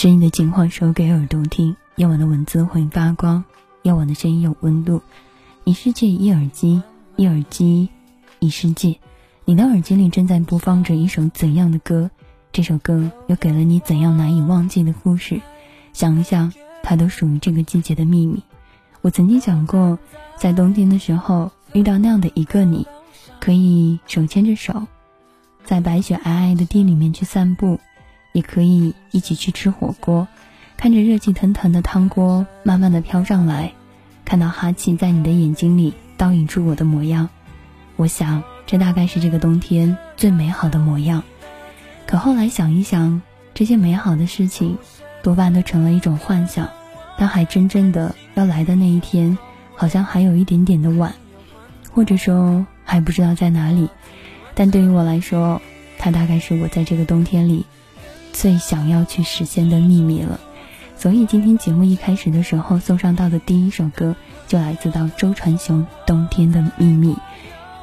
声音的情话说给耳朵听，夜晚的文字会发光，夜晚的声音有温度。一世界一耳机，一耳机一世界。你的耳机里正在播放着一首怎样的歌？这首歌又给了你怎样难以忘记的故事？想一想，它都属于这个季节的秘密。我曾经想过，在冬天的时候遇到那样的一个你，可以手牵着手，在白雪皑皑的地里面去散步。也可以一起去吃火锅，看着热气腾腾的汤锅慢慢的飘上来，看到哈气在你的眼睛里倒映出我的模样，我想这大概是这个冬天最美好的模样。可后来想一想，这些美好的事情，多半都成了一种幻想。但还真正的要来的那一天，好像还有一点点的晚，或者说还不知道在哪里。但对于我来说，它大概是我在这个冬天里。最想要去实现的秘密了，所以今天节目一开始的时候送上到的第一首歌就来自到周传雄《冬天的秘密》，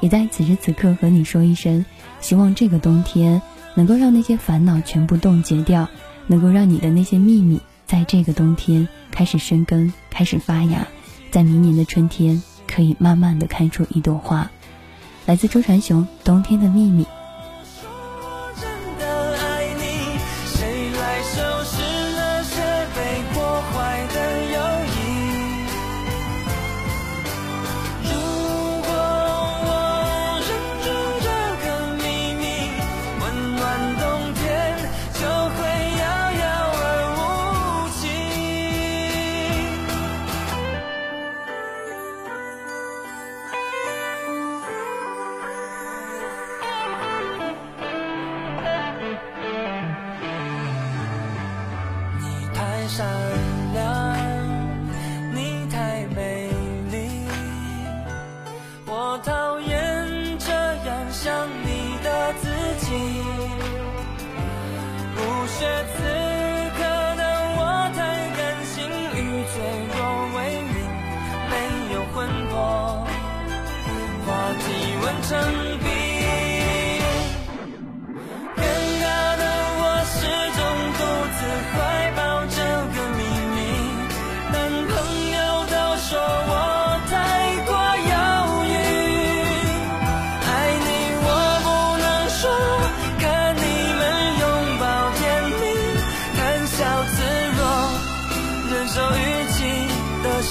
也在此时此刻和你说一声，希望这个冬天能够让那些烦恼全部冻结掉，能够让你的那些秘密在这个冬天开始生根，开始发芽，在明年的春天可以慢慢的开出一朵花。来自周传雄《冬天的秘密》。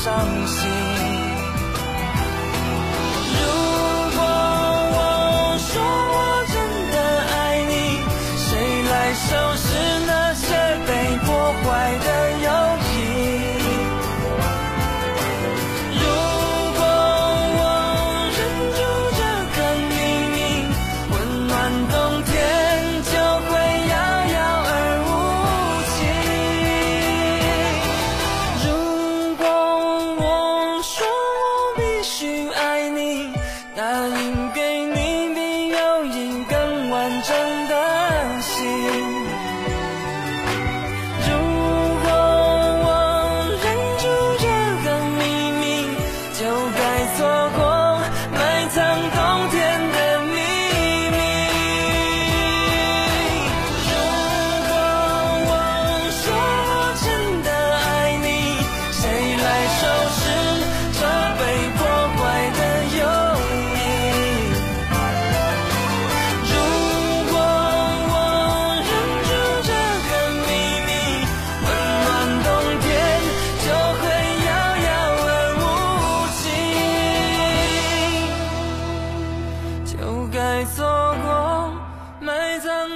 伤心。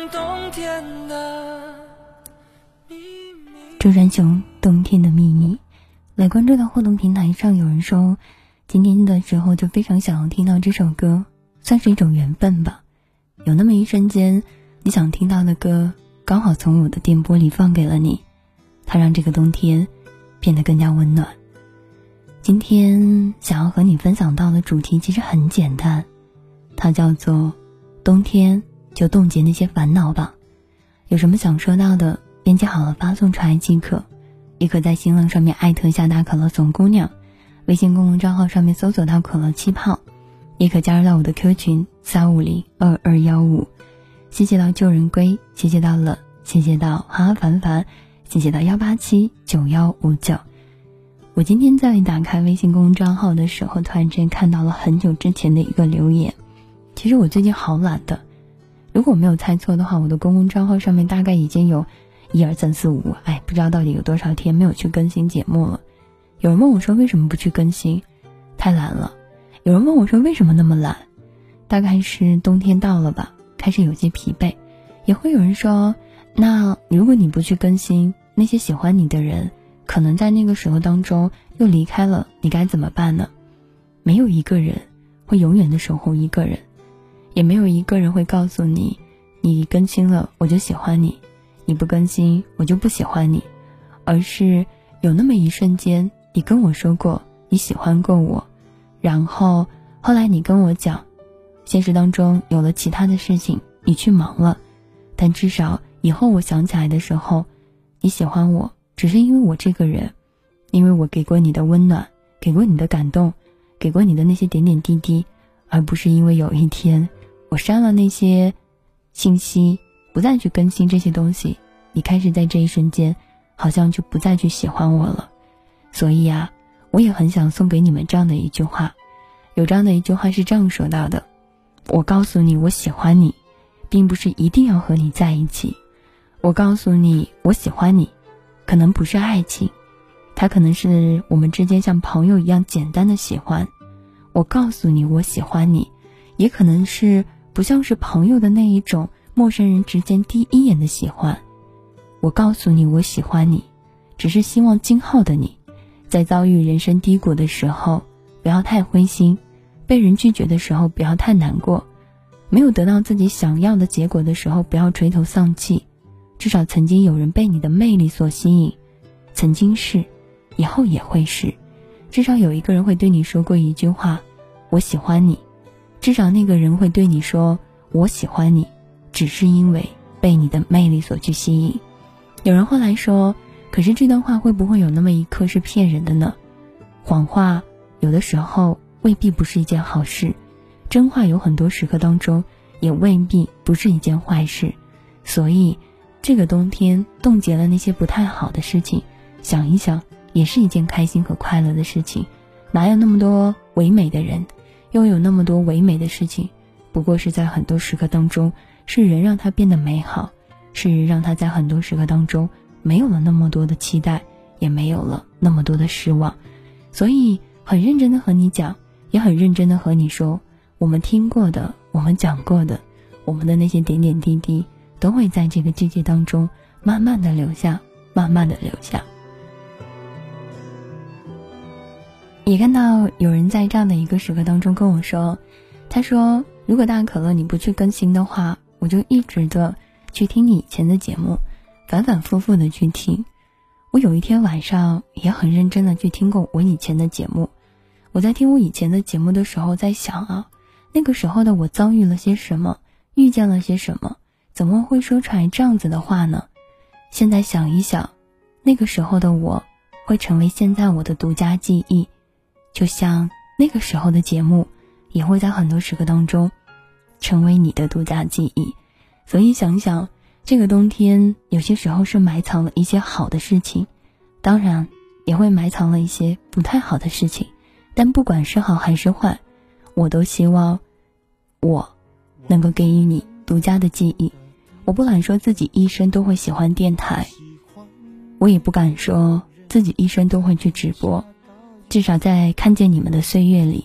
冬天的周传雄《冬天的秘密》，来关注到互动平台上有人说，今天的时候就非常想要听到这首歌，算是一种缘分吧。有那么一瞬间，你想听到的歌刚好从我的电波里放给了你，它让这个冬天变得更加温暖。今天想要和你分享到的主题其实很简单，它叫做“冬天就冻结那些烦恼吧”。有什么想说到的？编辑好了，发送出来即可。也可在新浪上面艾特下大可乐怂姑娘，微信公众账号上面搜索到可乐气泡，也可加入到我的 Q 群三五零二二幺五。谢谢到旧人归，谢谢到了，谢谢到哈哈凡凡，谢谢到幺八七九幺五九。我今天在打开微信公众账号的时候，突然间看到了很久之前的一个留言。其实我最近好懒的，如果我没有猜错的话，我的公共账号上面大概已经有一二三四五，哎，不知道到底有多少天没有去更新节目了。有人问我说为什么不去更新？太懒了。有人问我说为什么那么懒？大概是冬天到了吧，开始有些疲惫。也会有人说，那如果你不去更新，那些喜欢你的人，可能在那个时候当中又离开了，你该怎么办呢？没有一个人会永远的守候一个人，也没有一个人会告诉你，你更新了我就喜欢你，你不更新我就不喜欢你，而是有那么一瞬间。你跟我说过你喜欢过我，然后后来你跟我讲，现实当中有了其他的事情，你去忙了，但至少以后我想起来的时候，你喜欢我，只是因为我这个人，因为我给过你的温暖，给过你的感动，给过你的那些点点滴滴，而不是因为有一天我删了那些信息，不再去更新这些东西，你开始在这一瞬间，好像就不再去喜欢我了。所以呀，我也很想送给你们这样的一句话，有这样的一句话是这样说到的：我告诉你我喜欢你，并不是一定要和你在一起。我告诉你我喜欢你，可能不是爱情，它可能是我们之间像朋友一样简单的喜欢。我告诉你我喜欢你，也可能是不像是朋友的那一种陌生人之间第一眼的喜欢。我告诉你我喜欢你，只是希望今后的你。在遭遇人生低谷的时候，不要太灰心；被人拒绝的时候，不要太难过；没有得到自己想要的结果的时候，不要垂头丧气。至少曾经有人被你的魅力所吸引，曾经是，以后也会是。至少有一个人会对你说过一句话：“我喜欢你。”至少那个人会对你说：“我喜欢你。”只是因为被你的魅力所去吸引。有人后来说。可是这段话会不会有那么一刻是骗人的呢？谎话有的时候未必不是一件好事，真话有很多时刻当中也未必不是一件坏事。所以，这个冬天冻结了那些不太好的事情，想一想也是一件开心和快乐的事情。哪有那么多唯美的人，拥有那么多唯美的事情？不过是在很多时刻当中，是人让他变得美好，是让他在很多时刻当中。没有了那么多的期待，也没有了那么多的失望，所以很认真的和你讲，也很认真的和你说，我们听过的，我们讲过的，我们的那些点点滴滴，都会在这个季节当中慢慢的留下，慢慢的留下。也看到有人在这样的一个时刻当中跟我说，他说，如果大可乐你不去更新的话，我就一直的去听你以前的节目。反反复复的去听，我有一天晚上也很认真的去听过我以前的节目。我在听我以前的节目的时候，在想啊，那个时候的我遭遇了些什么，遇见了些什么，怎么会说出来这样子的话呢？现在想一想，那个时候的我会成为现在我的独家记忆，就像那个时候的节目也会在很多时刻当中成为你的独家记忆。所以想想。这个冬天，有些时候是埋藏了一些好的事情，当然也会埋藏了一些不太好的事情。但不管是好还是坏，我都希望我能够给予你独家的记忆。我不敢说自己一生都会喜欢电台，我也不敢说自己一生都会去直播。至少在看见你们的岁月里，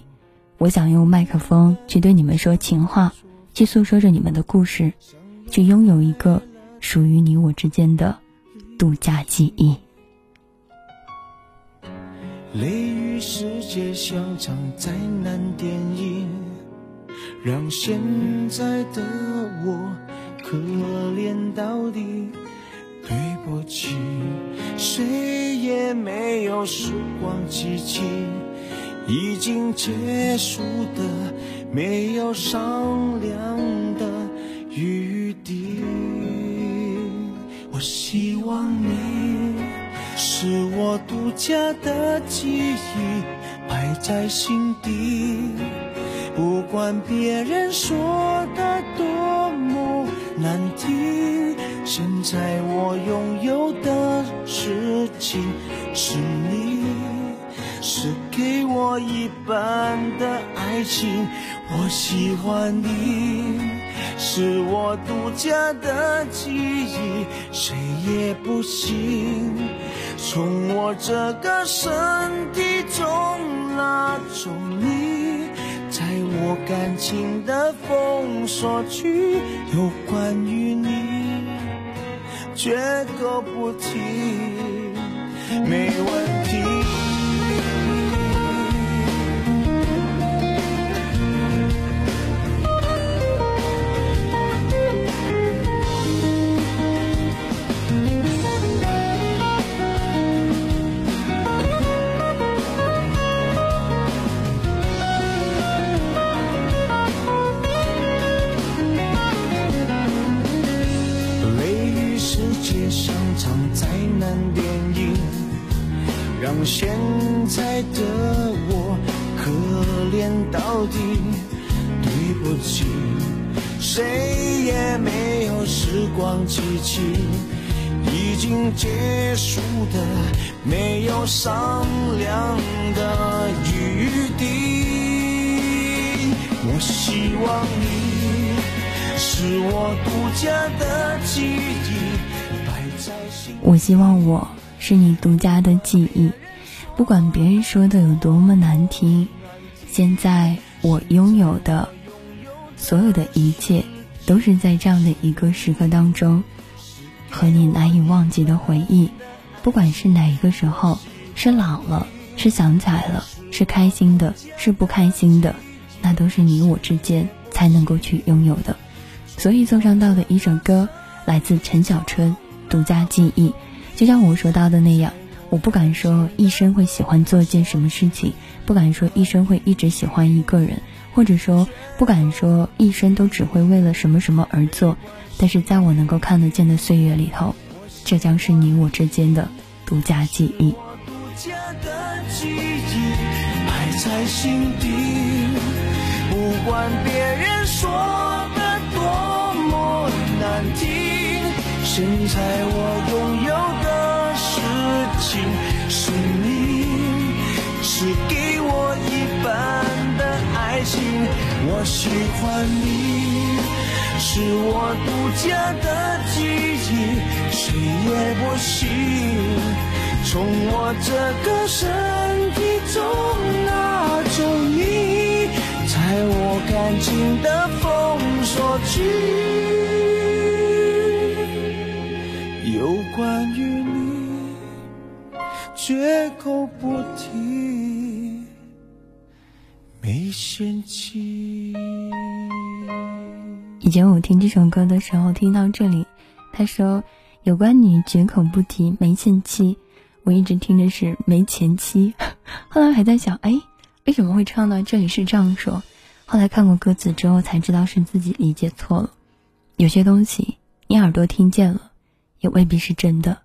我想用麦克风去对你们说情话，去诉说着你们的故事。去拥有一个属于你我之间的度假记忆。雷雨世界像场灾难电影，让现在的我可怜到底。对不起，谁也没有时光机器，已经结束的，没有商量的余地。我希望你是我独家的记忆，摆在心底。不管别人说的多么难听，现在我拥有的。事情，是你是给我一半的爱情。我喜欢你，是我独家的记忆，谁也不行从我这个身体中拉走你，在我感情的封锁区，有关于你，绝口不提，没问题电影让现在的我可怜到底，对不起，谁也没有时光机器，已经结束的没有商量的余地。我希望你是我独家的记忆，我希望我是你独家的记忆。不管别人说的有多么难听，现在我拥有的所有的一切，都是在这样的一个时刻当中，和你难以忘记的回忆。不管是哪一个时候，是老了，是想起来了，是开心的，是不开心的，那都是你我之间才能够去拥有的。所以送上到的一首歌，来自陈小春，《独家记忆》，就像我说到的那样。我不敢说一生会喜欢做一件什么事情，不敢说一生会一直喜欢一个人，或者说不敢说一生都只会为了什么什么而做。但是在我能够看得见的岁月里头，这将是你我之间的独家记忆。在心底，不管别人说的多么难听，现在我拥有的事。情是你，是给我一半的爱情。我喜欢你，是我独家的记忆，谁也不行从我这个身体中拿走你，在我感情的封锁区，绝口不提，没嫌弃。以前我听这首歌的时候，听到这里，他说有关你绝口不提，没嫌弃，我一直听着是没前妻。后来还在想，哎，为什么会唱到这里是这样说？后来看过歌词之后，才知道是自己理解错了。有些东西你耳朵听见了，也未必是真的；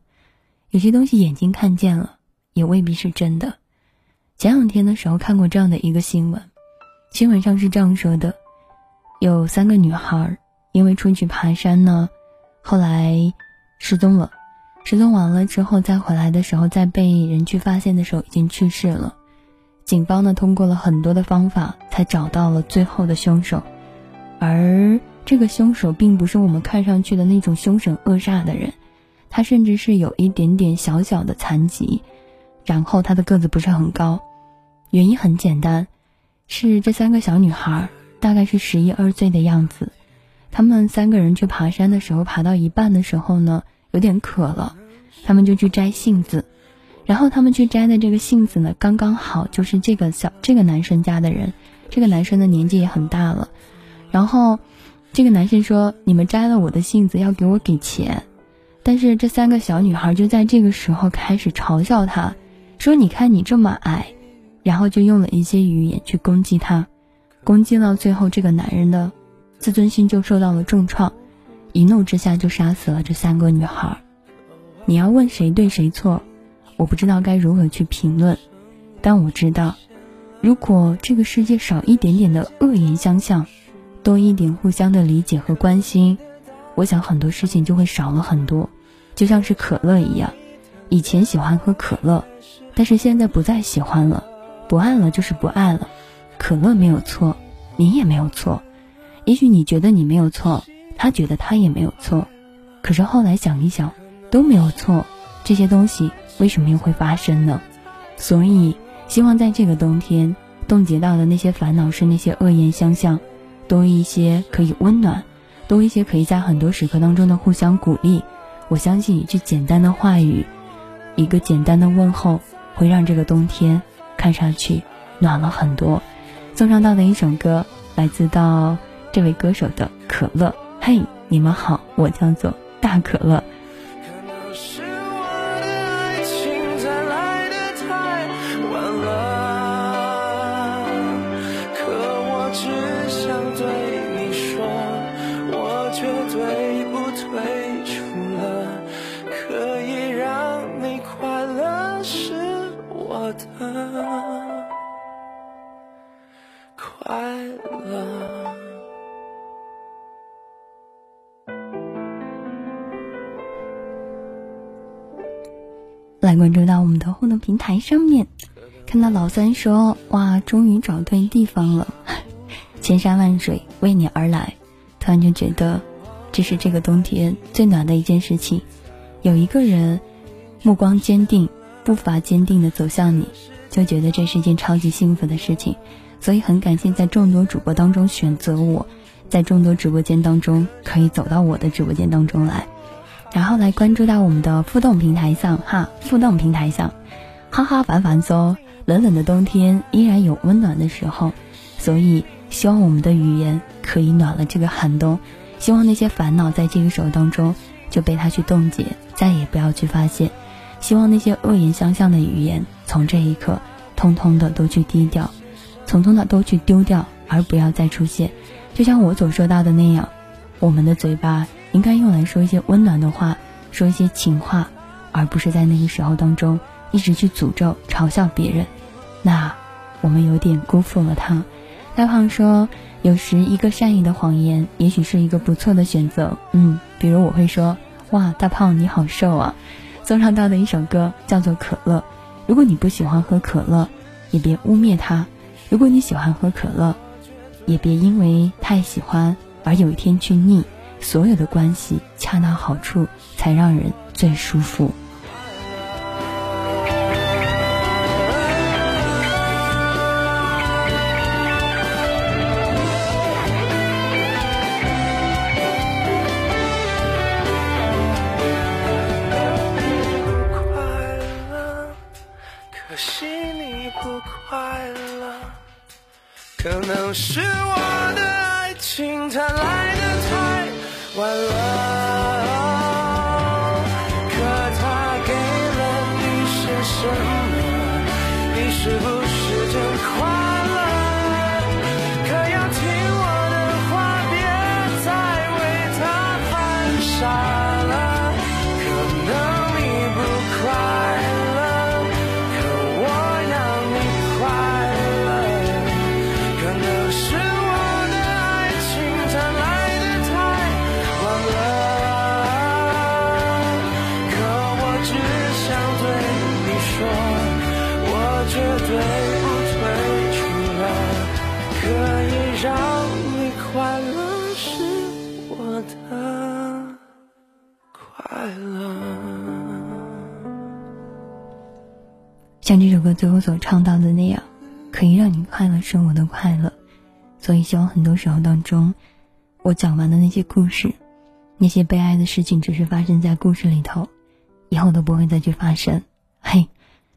有些东西眼睛看见了。也未必是真的。前两天的时候看过这样的一个新闻，新闻上是这样说的：有三个女孩因为出去爬山呢，后来失踪了。失踪完了之后再回来的时候，在被人去发现的时候已经去世了。警方呢通过了很多的方法才找到了最后的凶手，而这个凶手并不是我们看上去的那种凶神恶煞的人，他甚至是有一点点小小的残疾。然后他的个子不是很高，原因很简单，是这三个小女孩大概是十一二岁的样子，他们三个人去爬山的时候，爬到一半的时候呢，有点渴了，他们就去摘杏子，然后他们去摘的这个杏子呢，刚刚好就是这个小这个男生家的人，这个男生的年纪也很大了，然后这个男生说：“你们摘了我的杏子要给我给钱。”但是这三个小女孩就在这个时候开始嘲笑他。说你看你这么矮，然后就用了一些语言去攻击他，攻击到最后，这个男人的自尊心就受到了重创，一怒之下就杀死了这三个女孩。你要问谁对谁错，我不知道该如何去评论，但我知道，如果这个世界少一点点的恶言相向，多一点互相的理解和关心，我想很多事情就会少了很多，就像是可乐一样。以前喜欢喝可乐，但是现在不再喜欢了，不爱了就是不爱了。可乐没有错，你也没有错。也许你觉得你没有错，他觉得他也没有错。可是后来想一想，都没有错，这些东西为什么又会发生呢？所以，希望在这个冬天，冻结到的那些烦恼是那些恶言相向，多一些可以温暖，多一些可以在很多时刻当中的互相鼓励。我相信一句简单的话语，一个简单的问候，会让这个冬天看上去暖了很多。送上到的一首歌，来自到这位歌手的《可乐》。嘿，你们好，我叫做大可乐。三说：“哇，终于找对地方了，千山万水为你而来。”突然就觉得，这是这个冬天最暖的一件事情。有一个人目光坚定、步伐坚定的走向你，就觉得这是一件超级幸福的事情。所以很感谢在众多主播当中选择我，在众多直播间当中可以走到我的直播间当中来。然后来关注到我们的互动平台上哈，互动平台上，哈哈凡凡说，冷冷的冬天依然有温暖的时候，所以希望我们的语言可以暖了这个寒冬，希望那些烦恼在这个时候当中就被它去冻结，再也不要去发现，希望那些恶言相向的语言从这一刻通通的都去低调，通通的都去丢掉，而不要再出现，就像我所说到的那样，我们的嘴巴。应该用来说一些温暖的话，说一些情话，而不是在那个时候当中一直去诅咒、嘲笑别人。那我们有点辜负了他。大胖说，有时一个善意的谎言，也许是一个不错的选择。嗯，比如我会说，哇，大胖你好瘦啊。送上到的一首歌叫做《可乐》。如果你不喜欢喝可乐，也别污蔑他；如果你喜欢喝可乐，也别因为太喜欢而有一天去腻。所有的关系恰到好处，才让人最舒服。像最后所唱到的那样，可以让你快乐生活的快乐，所以希望很多时候当中，我讲完的那些故事，那些悲哀的事情，只是发生在故事里头，以后都不会再去发生。嘿，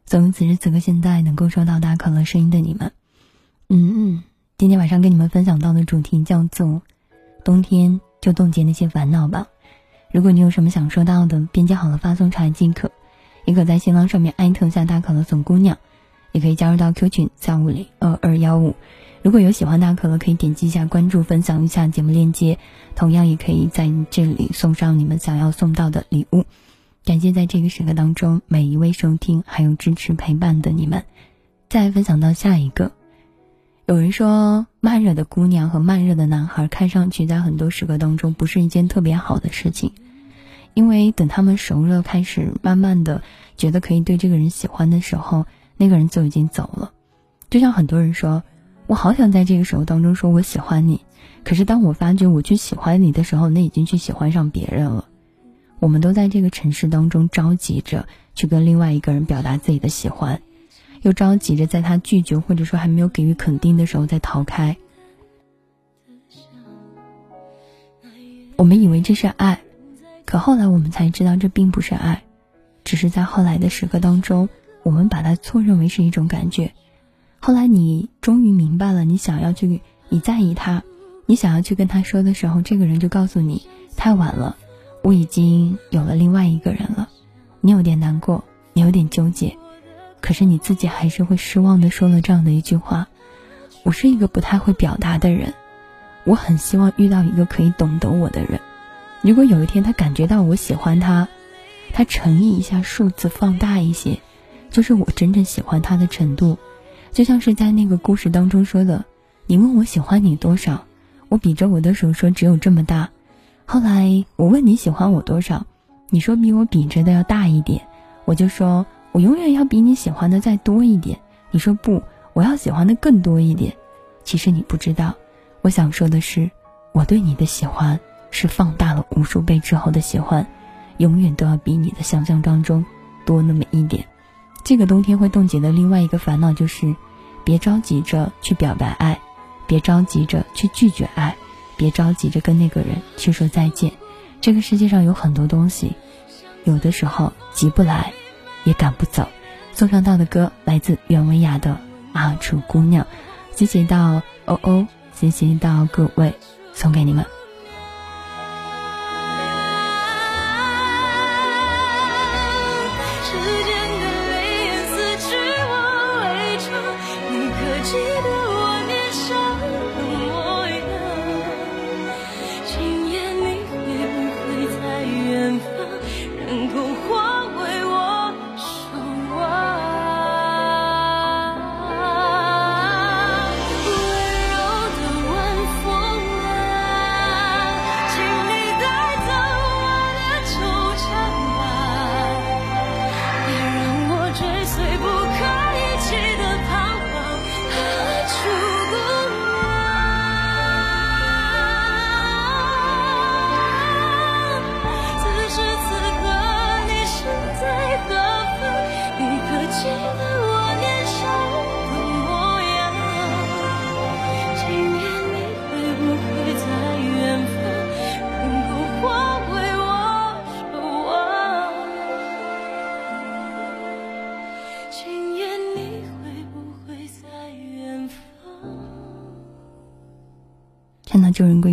总有此时此刻现在能够收到大可乐声音的你们，嗯嗯，今天晚上跟你们分享到的主题叫做冬天就冻结那些烦恼吧。如果你有什么想说到的，编辑好了发送出来即可。也可在新浪上面艾特下大可乐总姑娘，也可以加入到 Q 群三五零二二幺五。如果有喜欢大可乐，可以点击一下关注，分享一下节目链接，同样也可以在这里送上你们想要送到的礼物。感谢在这个时刻当中每一位收听还有支持陪伴的你们。再分享到下一个，有人说慢热的姑娘和慢热的男孩看上去在很多时刻当中不是一件特别好的事情。因为等他们熟了，开始慢慢的觉得可以对这个人喜欢的时候，那个人就已经走了。就像很多人说，我好想在这个时候当中说我喜欢你，可是当我发觉我去喜欢你的时候，那已经去喜欢上别人了。我们都在这个城市当中着急着去跟另外一个人表达自己的喜欢，又着急着在他拒绝或者说还没有给予肯定的时候再逃开。我们以为这是爱。可后来我们才知道，这并不是爱，只是在后来的时刻当中，我们把它错认为是一种感觉。后来你终于明白了，你想要去，你在意他，你想要去跟他说的时候，这个人就告诉你太晚了，我已经有了另外一个人了。你有点难过，你有点纠结，可是你自己还是会失望的说了这样的一句话：我是一个不太会表达的人，我很希望遇到一个可以懂得我的人。如果有一天他感觉到我喜欢他，他乘以一下数字放大一些，就是我真正喜欢他的程度。就像是在那个故事当中说的，你问我喜欢你多少，我比着我的手说只有这么大。后来我问你喜欢我多少，你说比我比着的要大一点，我就说我永远要比你喜欢的再多一点。你说不，我要喜欢的更多一点。其实你不知道，我想说的是，我对你的喜欢。是放大了无数倍之后的喜欢，永远都要比你的想象当中多那么一点。这个冬天会冻结的另外一个烦恼就是，别着急着去表白爱，别着急着去拒绝爱，别着急着跟那个人去说再见。这个世界上有很多东西，有的时候急不来，也赶不走。送上到的歌来自袁维雅的《阿楚姑娘》，谢谢到哦哦，谢谢到各位，送给你们。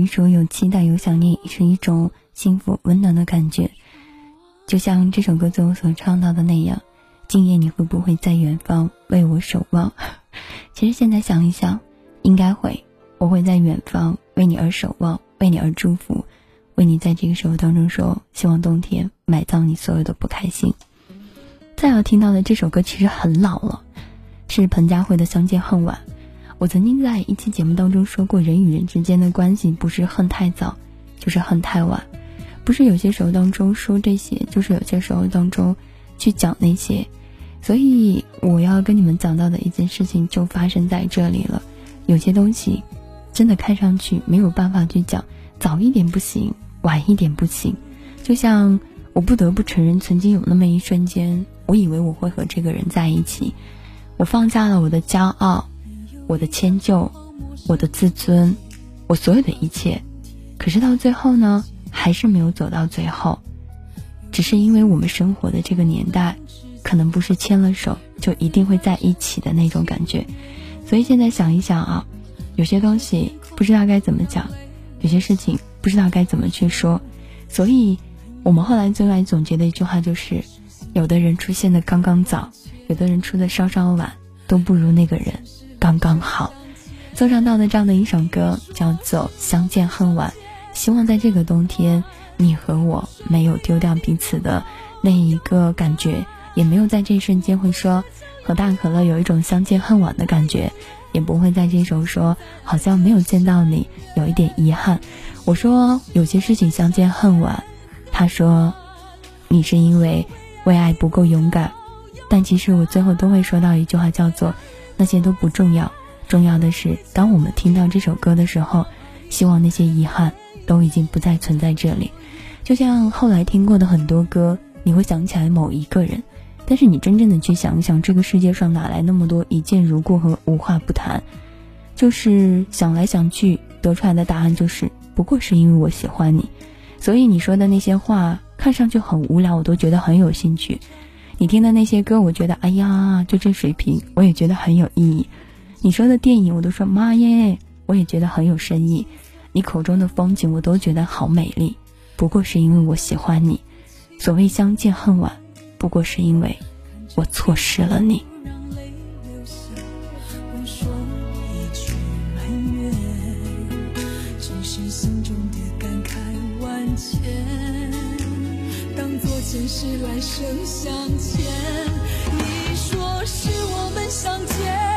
到旧人归说有期待有想念，是一种幸福温暖的感觉，就像这首歌最后所唱到的那样。今夜你会不会在远方为我守望？其实现在想一想，应该会。我会在远方为你而守望，为你而祝福，为你在这个时候当中说，希望冬天埋葬你所有的不开心。再要听到的这首歌其实很老了，是彭佳慧的《相见恨晚》。我曾经在一期节目当中说过，人与人之间的关系不是恨太早，就是恨太晚。不是有些时候当中说这些，就是有些时候当中去讲那些。所以我要跟你们讲到的一件事情就发生在这里了。有些东西真的看上去没有办法去讲，早一点不行，晚一点不行。就像我不得不承认，曾经有那么一瞬间，我以为我会和这个人在一起，我放下了我的骄傲。我的迁就，我的自尊，我所有的一切，可是到最后呢，还是没有走到最后，只是因为我们生活的这个年代，可能不是牵了手就一定会在一起的那种感觉，所以现在想一想啊，有些东西不知道该怎么讲，有些事情不知道该怎么去说，所以我们后来最爱总结的一句话就是，有的人出现的刚刚早，有的人出的稍稍晚，都不如那个人。刚刚好，送上到的这样的一首歌叫做《相见恨晚》，希望在这个冬天，你和我没有丢掉彼此的那一个感觉，也没有在这一瞬间会说和大可乐有一种相见恨晚的感觉，也不会在这时候说好像没有见到你有一点遗憾。我说有些事情相见恨晚，他说你是因为为爱不够勇敢。但其实我最后都会说到一句话，叫做那些都不重要，重要的是当我们听到这首歌的时候，希望那些遗憾都已经不再存在这里。就像后来听过的很多歌，你会想起来某一个人，但是你真正的去想想，这个世界上哪来那么多一见如故和无话不谈？就是想来想去，得出来的答案就是，不过是因为我喜欢你。所以你说的那些话看上去很无聊，我都觉得很有兴趣。你听的那些歌，我觉得哎呀，就这水平，我也觉得很有意义。你说的电影，我都说妈耶，我也觉得很有深意。你口中的风景，我都觉得好美丽。不过是因为我喜欢你。所谓相见恨晚，不过是因为我错失了你。前世来生相欠，你说是我们相见。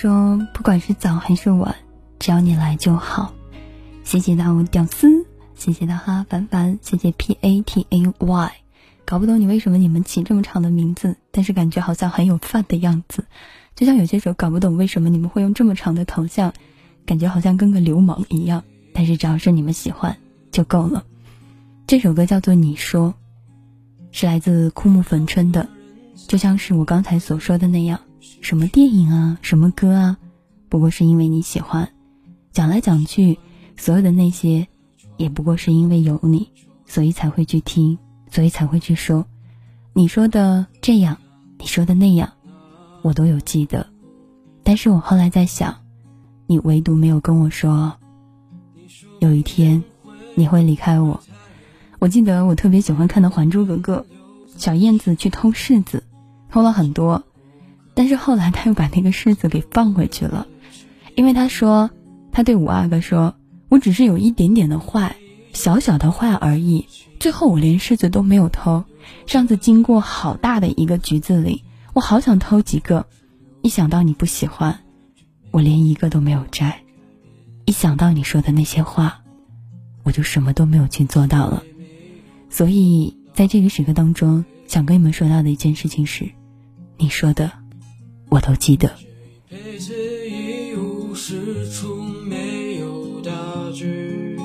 说不管是早还是晚，只要你来就好。谢谢到屌丝，谢谢大哈凡凡，谢谢 P A T A Y。搞不懂你为什么你们起这么长的名字，但是感觉好像很有范的样子。就像有些时候搞不懂为什么你们会用这么长的头像，感觉好像跟个流氓一样。但是只要是你们喜欢就够了。这首歌叫做《你说》，是来自枯木逢春的。就像是我刚才所说的那样，什么电影啊，什么歌啊，不过是因为你喜欢。讲来讲去，所有的那些，也不过是因为有你，所以才会去听，所以才会去说。你说的这样，你说的那样，我都有记得。但是我后来在想，你唯独没有跟我说，有一天你会离开我。我记得我特别喜欢看的《还珠格格》，小燕子去偷柿子。偷了很多，但是后来他又把那个柿子给放回去了，因为他说，他对五阿哥说：“我只是有一点点的坏，小小的坏而已。最后我连柿子都没有偷。上次经过好大的一个橘子里，我好想偷几个，一想到你不喜欢，我连一个都没有摘。一想到你说的那些话，我就什么都没有去做到了。所以在这个时刻当中，想跟你们说到的一件事情是。”你说的，我都记得。陪此一无是处，没有大局。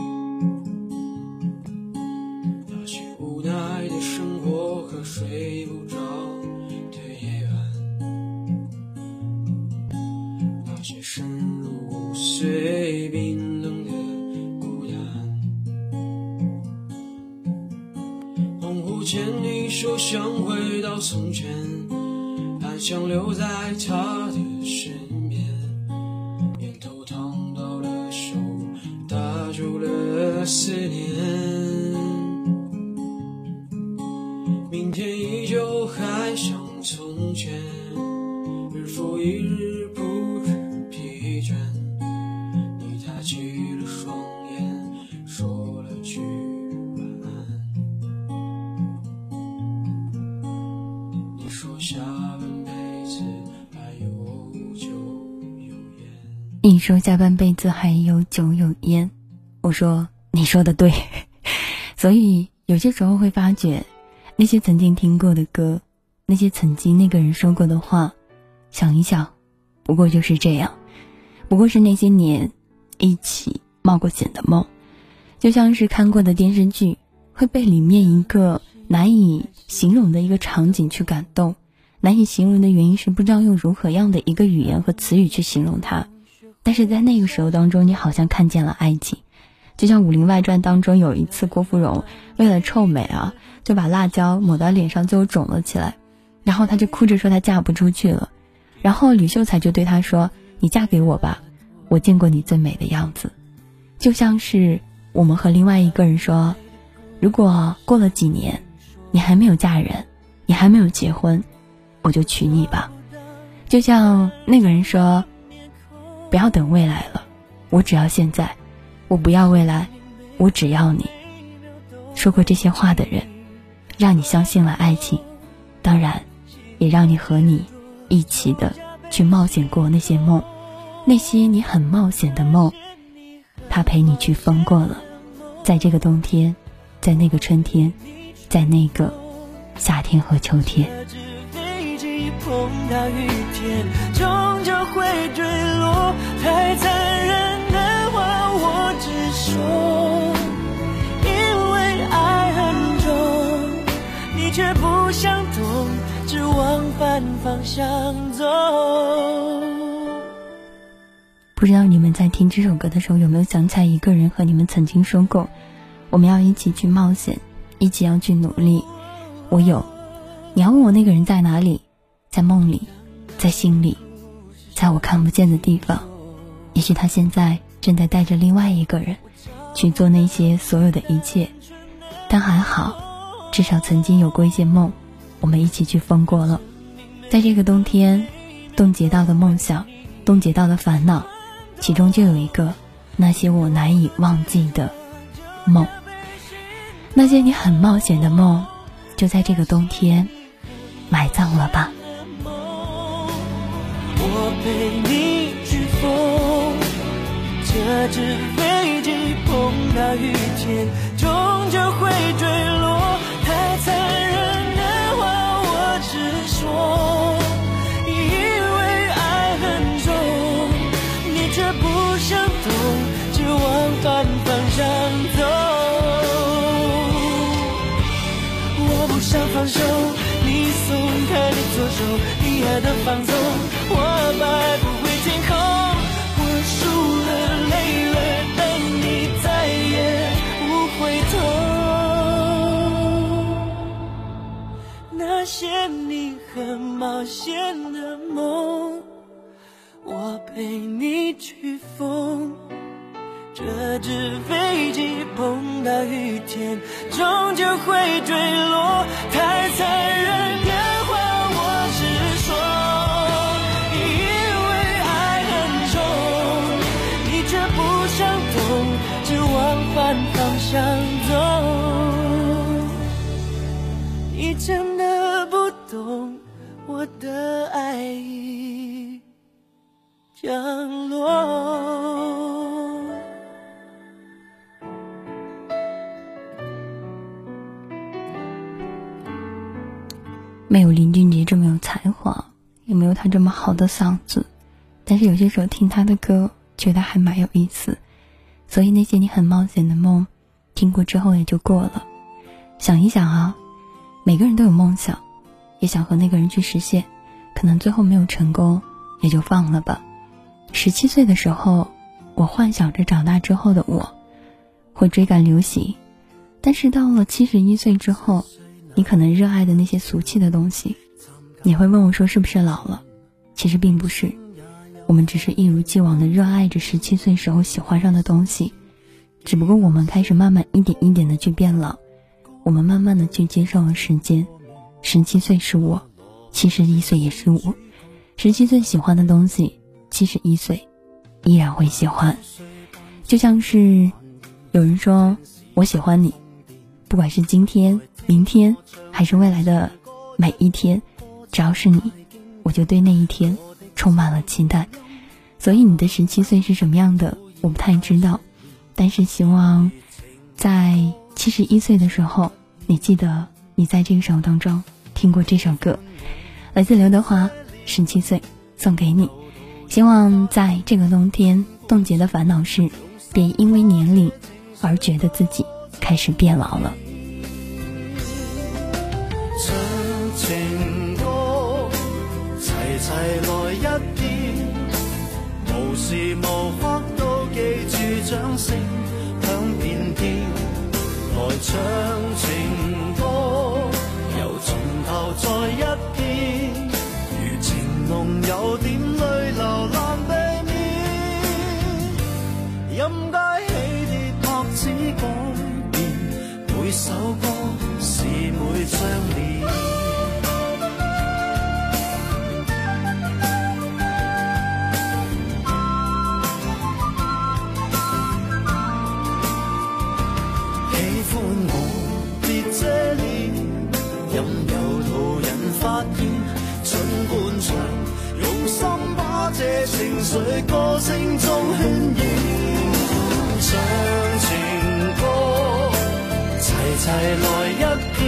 那些无奈的生活和睡不着的夜晚，那些深入骨髓、冰冷的孤单。恍惚间，你说想回到从前。想留在他的身边，烟头烫到了手，打住了思念。明天依旧还像从前，日复一日不知疲倦。你抬起了双眼，说了句晚安。你说下。你说下半辈子还有酒有烟，我说你说的对。所以有些时候会发觉，那些曾经听过的歌，那些曾经那个人说过的话，想一想，不过就是这样，不过是那些年一起冒过险的梦，就像是看过的电视剧，会被里面一个难以形容的一个场景去感动。难以形容的原因是不知道用如何样的一个语言和词语去形容它，但是在那个时候当中，你好像看见了爱情，就像《武林外传》当中有一次郭芙蓉为了臭美啊，就把辣椒抹到脸上，最后肿了起来，然后她就哭着说她嫁不出去了，然后吕秀才就对她说：“你嫁给我吧，我见过你最美的样子。”就像是我们和另外一个人说，如果过了几年，你还没有嫁人，你还没有结婚。我就娶你吧，就像那个人说：“不要等未来了，我只要现在。我不要未来，我只要你。”说过这些话的人，让你相信了爱情，当然，也让你和你一起的去冒险过那些梦，那些你很冒险的梦，他陪你去疯过了，在这个冬天，在那个春天，在那个夏天和秋天。碰到雨天，终究会坠落。太残忍的话，我只说，因为爱很重，你却不想懂，只往反方向走。不知道你们在听这首歌的时候，有没有想起来一个人和你们曾经说过，我们要一起去冒险，一起要去努力。我有，你要问我那个人在哪里？在梦里，在心里，在我看不见的地方，也许他现在正在带着另外一个人去做那些所有的一切，但还好，至少曾经有过一些梦，我们一起去疯过了。在这个冬天，冻结到的梦想，冻结到的烦恼，其中就有一个那些我难以忘记的梦，那些你很冒险的梦，就在这个冬天埋葬了吧。陪你去疯，这只飞机碰到雨天，终究会坠落。太残忍的话，我直说，因为爱很重，你却不想懂，只往反方向走。我不想放手，你松开的左手，你爱的放纵。我买不回天空，我输了，累了，但你再也不回头。那些你很冒险的梦，我陪你去疯。折纸飞机，碰到雨天终究会坠落，太残忍。想走。你真的不懂。我的爱已降落。没有林俊杰这么有才华，也没有他这么好的嗓子，但是有些时候听他的歌，觉得还蛮有意思。所以那些你很冒险的梦，听过之后也就过了。想一想啊，每个人都有梦想。也想和那个人去实现，可能最后没有成功，也就放了吧。十七岁的时候，我幻想着长大之后的我，会追赶流行。但是到了七十一岁之后，你可能热爱的那些俗气的东西，你会问我说是不是老了？其实并不是，我们只是一如既往的热爱着十七岁时候喜欢上的东西，只不过我们开始慢慢一点一点的去变老，我们慢慢的去接受了时间。十七岁是我，七十一岁也是我。十七岁喜欢的东西，七十一岁依然会喜欢。就像是有人说我喜欢你，不管是今天、明天，还是未来的每一天，只要是你，我就对那一天充满了期待。所以你的十七岁是什么样的，我不太知道。但是希望，在七十一岁的时候，你记得你在这个时候当中听过这首歌，来自刘德华《十七岁》，送给你。希望在这个冬天，冻结的烦恼是，别因为年龄而觉得自己开始变老了。唱情歌齐齐来一遍，无时无刻记住掌声响遍天。来唱情歌，由从头再一遍，如情浓有点泪流难避免。音阶起跌拍子改变，每首歌是每张脸情绪歌声中渲染，唱情歌，齐齐来一遍，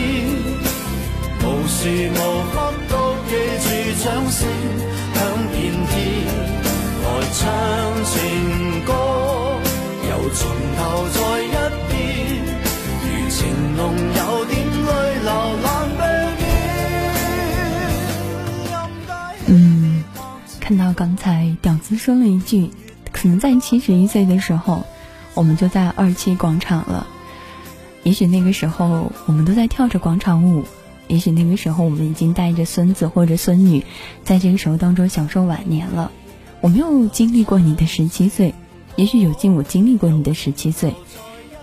无时无刻都记住掌声响遍天。来唱情歌，又从头再一遍，如情浓看到刚才。屌丝说了一句：“可能在七十一岁的时候，我们就在二期广场了。也许那个时候，我们都在跳着广场舞；也许那个时候，我们已经带着孙子或者孙女，在这个时候当中享受晚年了。我没有经历过你的十七岁，也许有幸我经历过你的十七岁，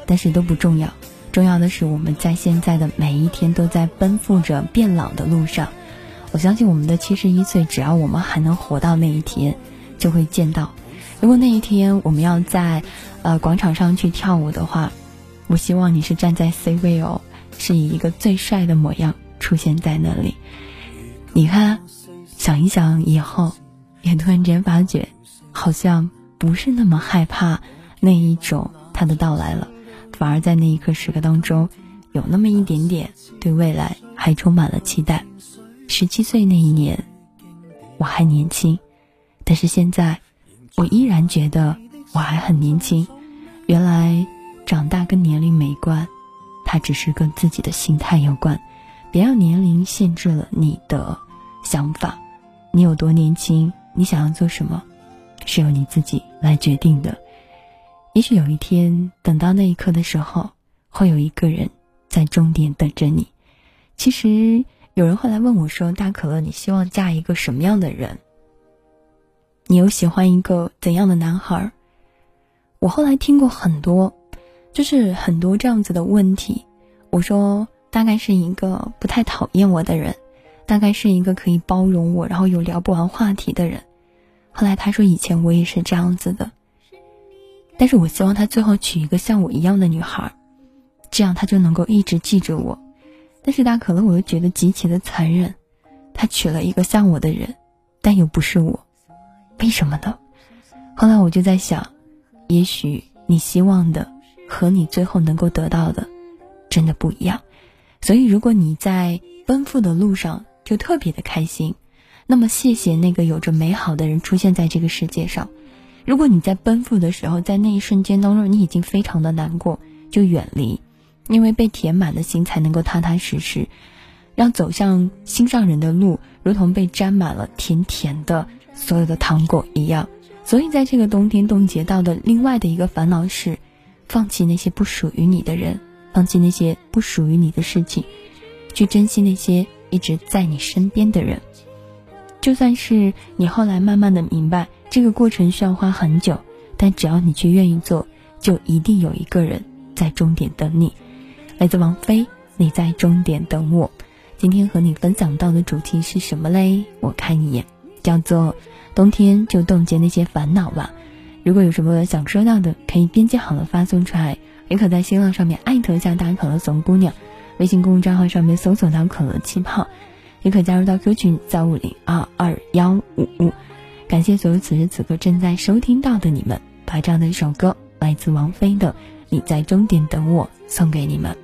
但是都不重要。重要的是，我们在现在的每一天都在奔赴着变老的路上。我相信我们的七十一岁，只要我们还能活到那一天。”就会见到。如果那一天我们要在呃广场上去跳舞的话，我希望你是站在 C 位哦，是以一个最帅的模样出现在那里。你看，想一想以后，也突然间发觉，好像不是那么害怕那一种他的到来了，反而在那一刻时刻当中，有那么一点点对未来还充满了期待。十七岁那一年，我还年轻。但是现在，我依然觉得我还很年轻。原来长大跟年龄没关，它只是跟自己的心态有关。别让年龄限制了你的想法。你有多年轻，你想要做什么，是由你自己来决定的。也许有一天，等到那一刻的时候，会有一个人在终点等着你。其实有人后来问我说：“大可乐，你希望嫁一个什么样的人？”你又喜欢一个怎样的男孩？我后来听过很多，就是很多这样子的问题。我说大概是一个不太讨厌我的人，大概是一个可以包容我，然后有聊不完话题的人。后来他说以前我也是这样子的，但是我希望他最后娶一个像我一样的女孩，这样他就能够一直记着我。但是大可乐我又觉得极其的残忍，他娶了一个像我的人，但又不是我。为什么呢？后来我就在想，也许你希望的和你最后能够得到的，真的不一样。所以，如果你在奔赴的路上就特别的开心，那么谢谢那个有着美好的人出现在这个世界上。如果你在奔赴的时候，在那一瞬间当中你已经非常的难过，就远离，因为被填满的心才能够踏踏实实，让走向心上人的路，如同被沾满了甜甜的。所有的糖果一样，所以在这个冬天冻结到的另外的一个烦恼是，放弃那些不属于你的人，放弃那些不属于你的事情，去珍惜那些一直在你身边的人。就算是你后来慢慢的明白，这个过程需要花很久，但只要你去愿意做，就一定有一个人在终点等你。来自王菲，你在终点等我。今天和你分享到的主题是什么嘞？我看一眼。叫做冬天就冻结那些烦恼吧。如果有什么想说到的，可以编辑好了发送出来，也可在新浪上面艾特一下大可乐怂姑娘，微信公众账号上面搜索到可乐气泡，也可加入到 Q 群三五零二二幺五五。感谢所有此时此刻正在收听到的你们，把这样的一首歌来自王菲的《你在终点等我》送给你们。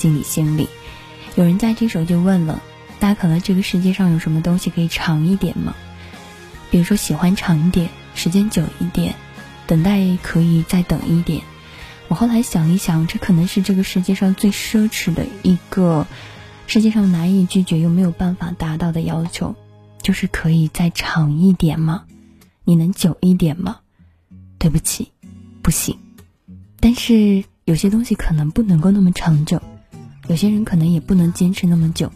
进你心里。有人在这时候就问了：大家可能这个世界上有什么东西可以长一点吗？比如说喜欢长一点，时间久一点，等待可以再等一点。我后来想一想，这可能是这个世界上最奢侈的一个，世界上难以拒绝又没有办法达到的要求，就是可以再长一点吗？你能久一点吗？对不起，不行。但是有些东西可能不能够那么长久，有些人可能也不能坚持那么久，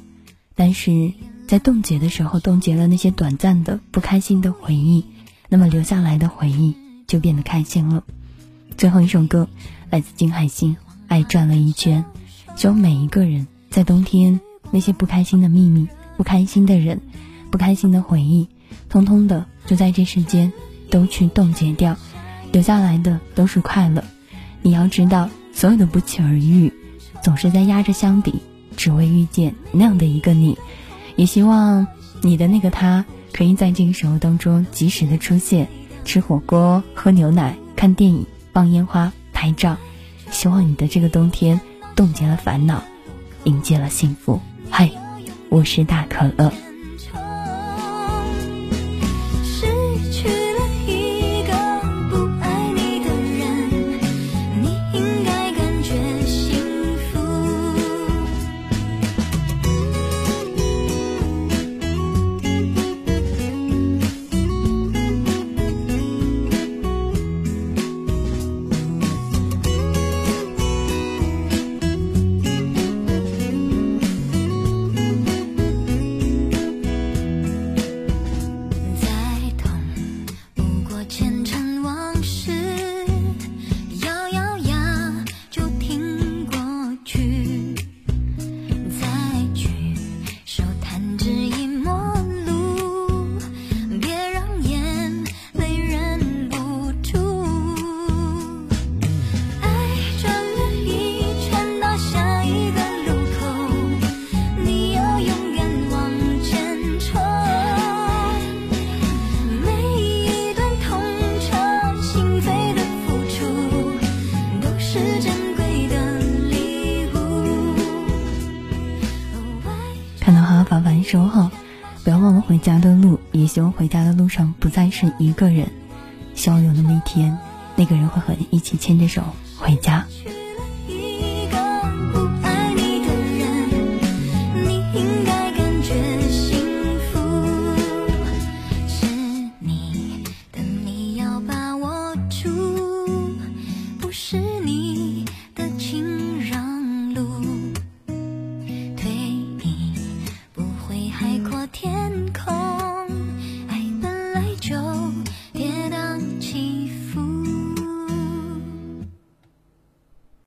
但是在冻结的时候，冻结了那些短暂的不开心的回忆，那么留下来的回忆就变得开心了。最后一首歌来自金海心，《爱转了一圈》，希望每一个人在冬天那些不开心的秘密、不开心的人、不开心的回忆，通通的就在这世间都去冻结掉，留下来的都是快乐。你要知道，所有的不期而遇，总是在压着箱底，只为遇见那样的一个你。也希望你的那个他，可以在这个时候当中及时的出现，吃火锅、喝牛奶、看电影、放烟花、拍照。希望你的这个冬天冻结了烦恼，迎接了幸福。嗨，我是大可乐。一个人。希望有那么一天，那个人会和你一起牵着手回家。